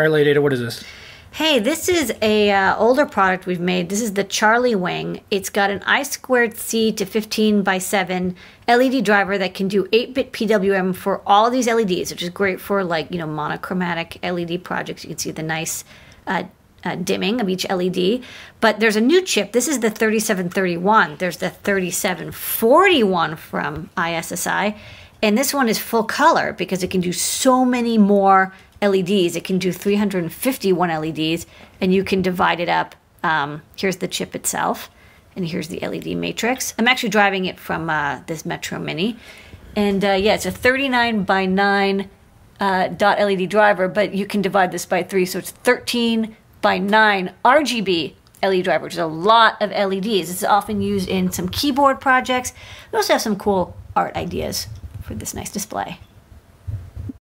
All right, Lady Ada, what is this? Hey, this is a uh, older product we've made. This is the Charlie Wing. It's got an I squared C to 15 by 7 LED driver that can do 8-bit PWM for all these LEDs, which is great for like you know monochromatic LED projects. You can see the nice uh, uh, dimming of each LED. But there's a new chip. This is the 3731. There's the 3741 from ISSI, and this one is full color because it can do so many more LEDs. It can do 351 LEDs, and you can divide it up. Um, here's the chip itself, and here's the LED matrix. I'm actually driving it from uh, this Metro Mini. And uh, yeah, it's a 39 by 9 uh, dot LED driver, but you can divide this by 3, so it's 13 by 9 RGB LED driver, which is a lot of LEDs. It's often used in some keyboard projects. We also have some cool art ideas for this nice display.